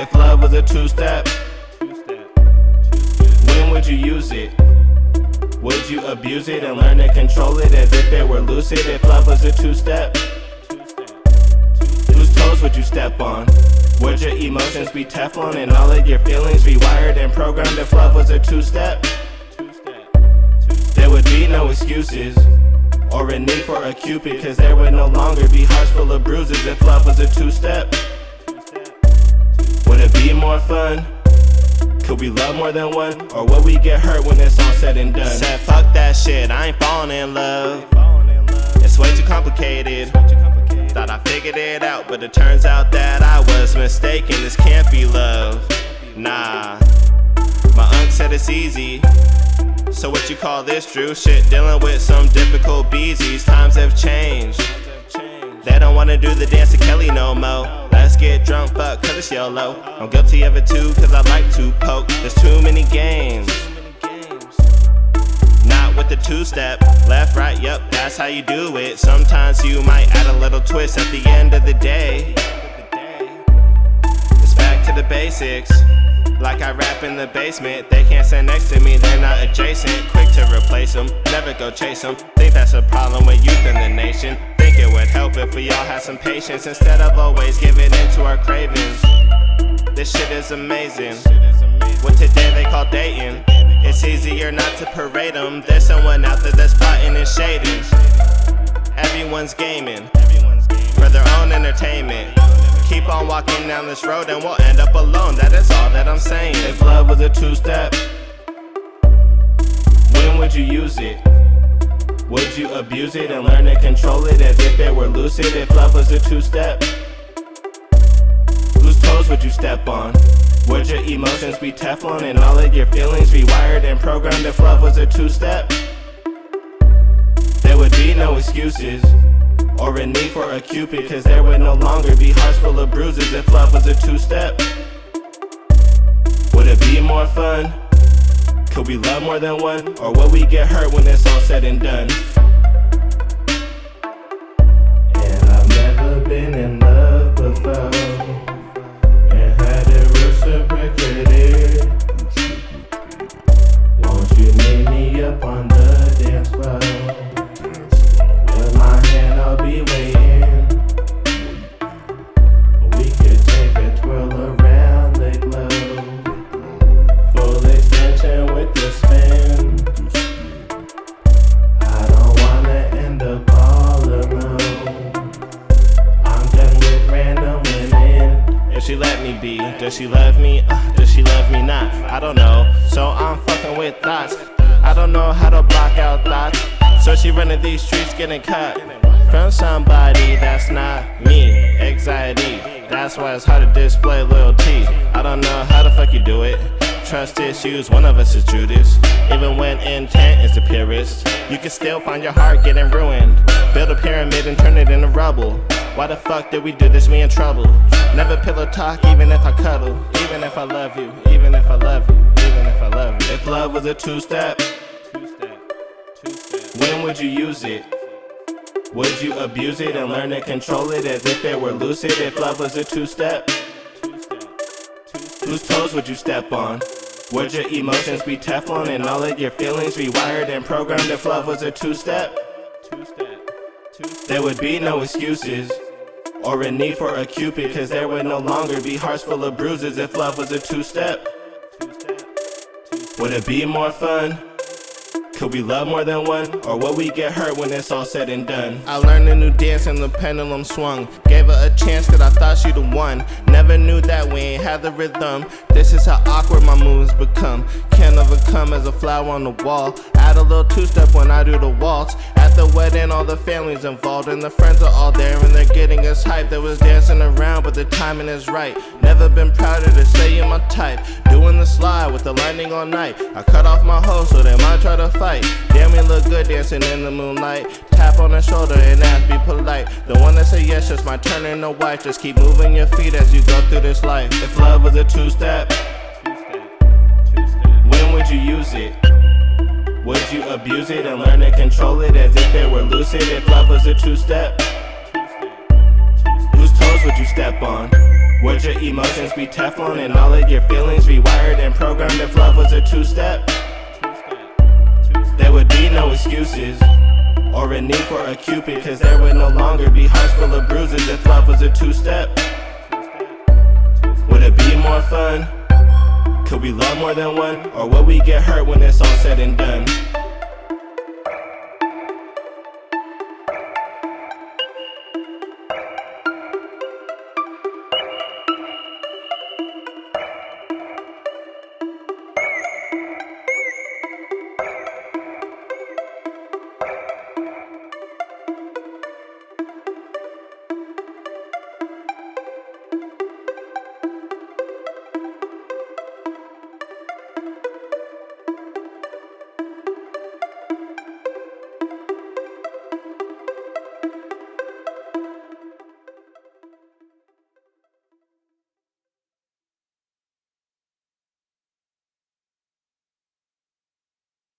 If love was a two step, when would you use it? Would you abuse it and learn to control it as if it were lucid? If love was a two step, whose toes would you step on? Would your emotions be Teflon and all of your feelings rewired and programmed if love was a two step? There would be no excuses or a need for a cupid, cause there would no longer be hearts full of bruises if love was a two step. Would it be more fun? Could we love more than one? Or would we get hurt when it's all said and done? Said fuck that shit, I ain't falling in love. It's way too complicated. Thought I figured it out, but it turns out that I was mistaken. This can't be love. Nah. My uncle said it's easy. So what you call this, Drew? Shit, dealing with some difficult beesies. Times have changed. They don't wanna do the dance to Kelly no more. Let's get drunk, fuck, cause it's YOLO. I'm guilty of it too, cause I like to poke. There's too many games. Not with the two step, left, right, yup, that's how you do it. Sometimes you might add a little twist at the end of the day. It's back to the basics. Like I rap in the basement, they can't stand next to me, they're not adjacent. Quick to replace them, never go chase them. Think that's a problem with youth in the nation. Help if we all had some patience instead of always giving in to our cravings. This shit is amazing. What today they call dating. It's easier not to parade them. There's someone out there that's plotting and shading. Everyone's gaming for their own entertainment. Keep on walking down this road and we'll end up alone. That is all that I'm saying. If love was a two step, when would you use it? Would you abuse it and learn to control it as if it were lucid? If love was a two step, whose toes would you step on? Would your emotions be Teflon and all of your feelings rewired and programmed if love was a two step? There would be no excuses or a need for a cupid, cause there would no longer be hearts full of bruises if love was a two step. Would it be more fun? Could we love more than one? Or will we get hurt when it's all said and done? And I've never been in be, does she love me? Uh, does she love me not? I don't know. So I'm fucking with thoughts. I don't know how to block out thoughts. So she running these streets getting cut from somebody that's not me. Anxiety. That's why it's hard to display loyalty. I don't know how the fuck you do it. Trust issues, one of us is Judas. Even when intent is the purest, you can still find your heart getting ruined. Build a pyramid and turn it into rubble. Why the fuck did we do this? We in trouble. Never pillow talk, even if I cuddle. Even if I love you, even if I love you, even if I love you. If love was a two step, when would you use it? Would you abuse it and learn to control it as if it were lucid? If love was a two step, whose toes would you step on? Would your emotions be Teflon and all of your feelings rewired and programmed if love was a two step? There would be no excuses or a need for a cupid, cause there would no longer be hearts full of bruises if love was a two step. Would it be more fun? Could we love more than one? Or would we get hurt when it's all said and done? I learned a new dance and the pendulum swung. Gave her a chance cause I thought she'd have won. Never knew that we ain't had the rhythm. This is how awkward my moves become. Can't overcome as a flower on the wall. Add a little two step when I do the waltz. At the wedding, all the families involved, and the friends are all there, and they're getting us hyped. They was dancing around, but the timing is right. Never been prouder to say you're my type. Doing the slide with the lightning all night. I cut off my hoe so they might try to fight. Damn, we look good dancing in the moonlight. Tap on the shoulder and ask, be polite. The one that say yes, just my turn in the white. Just keep moving your feet as you go through this life. If love was a two step, when would you use it? Would you abuse it and learn to control it as if it were lucid? If love was a two step, whose toes would you step on? Would your emotions be Teflon and all of your feelings rewired and programmed if love was a two step? There would be no excuses or a need for a cupid, cause there would no longer be hearts full of bruises if love was a two step. Would it be more fun? Could we love more than one? Or will we get hurt when it's all said and done?